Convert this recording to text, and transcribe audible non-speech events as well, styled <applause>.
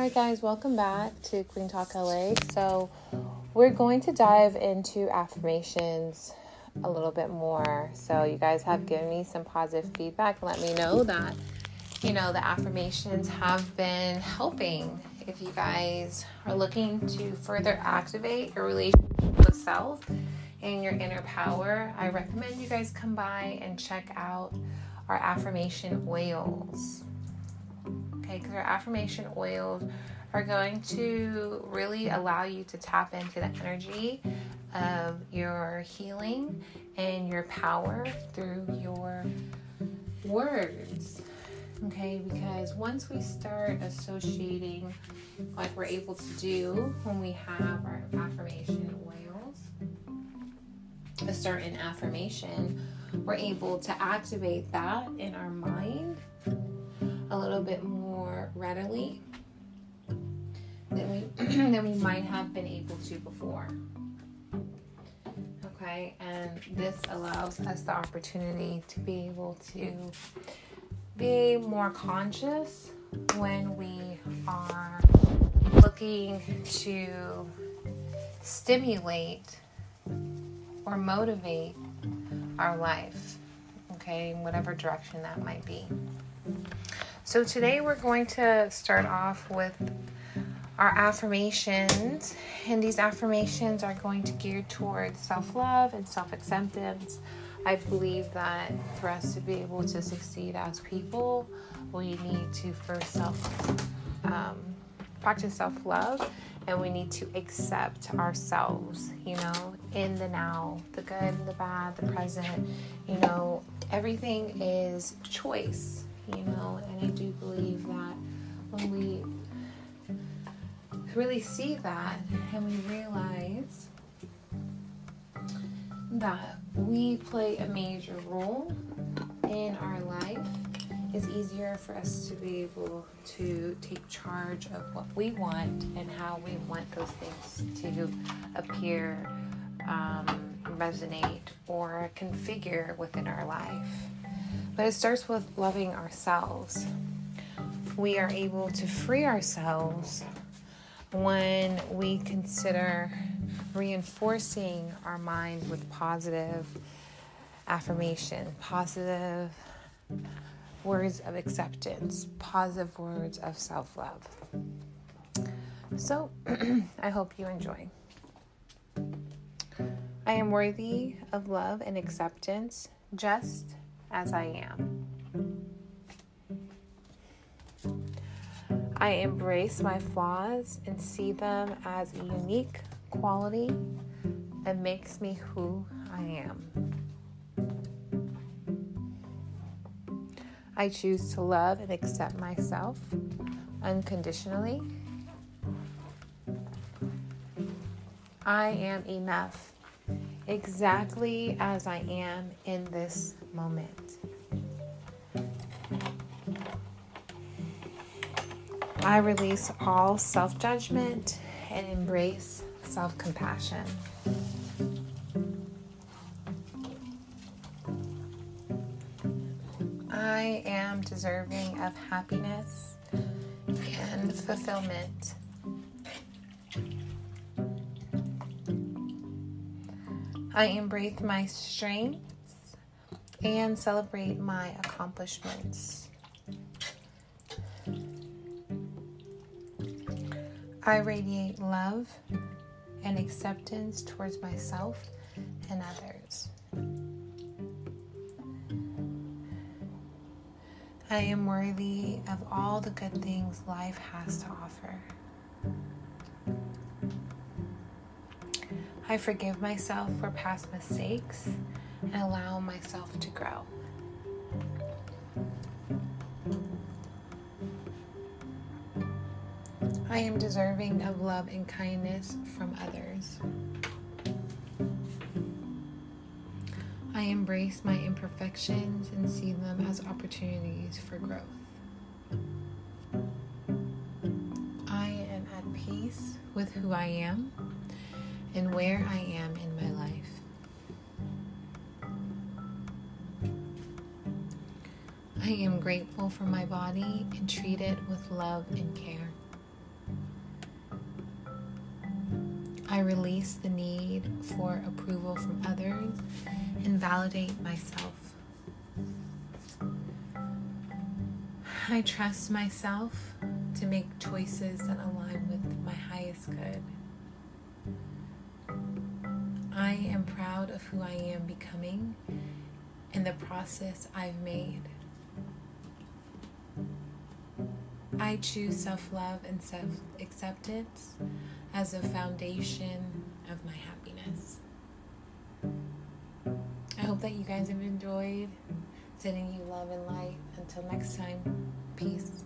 All right, guys, welcome back to Queen Talk LA. So, we're going to dive into affirmations a little bit more. So, you guys have given me some positive feedback. Let me know that, you know, the affirmations have been helping. If you guys are looking to further activate your relationship with self and your inner power, I recommend you guys come by and check out our affirmation oils okay? Because our affirmation oils are going to really allow you to tap into the energy of your healing and your power through your words. Okay, because once we start associating, like we're able to do when we have our affirmation oils, a certain affirmation, we're able to activate that in our mind a little bit readily than we <clears throat> than we might have been able to before. Okay, and this allows us the opportunity to be able to be more conscious when we are looking to stimulate or motivate our life, okay, whatever direction that might be. So today we're going to start off with our affirmations, and these affirmations are going to gear towards self love and self acceptance. I believe that for us to be able to succeed as people, we need to first self um, practice self love and we need to accept ourselves, you know, in the now, the good, the bad, the present. You know, everything is choice you know, and I do believe that when we really see that and we realize that we play a major role in our life, it's easier for us to be able to take charge of what we want and how we want those things to appear, um, resonate, or configure within our life. But it starts with loving ourselves. We are able to free ourselves when we consider reinforcing our mind with positive affirmation, positive words of acceptance, positive words of self love. So, <clears throat> I hope you enjoy. I am worthy of love and acceptance just as I am. I embrace my flaws and see them as a unique quality that makes me who I am. I choose to love and accept myself unconditionally. I am enough exactly as I am in this moment. I release all self judgment and embrace self compassion. I am deserving of happiness and fulfillment. I embrace my strengths and celebrate my accomplishments. I radiate love and acceptance towards myself and others. I am worthy of all the good things life has to offer. I forgive myself for past mistakes and allow myself to grow. I am deserving of love and kindness from others. I embrace my imperfections and see them as opportunities for growth. I am at peace with who I am and where I am in my life. I am grateful for my body and treat it with love and care. I release the need for approval from others and validate myself. I trust myself to make choices that align with my highest good. I am proud of who I am becoming and the process I've made. I choose self love and self acceptance as a foundation of my happiness. I hope that you guys have enjoyed. Sending you love and light. Until next time, peace.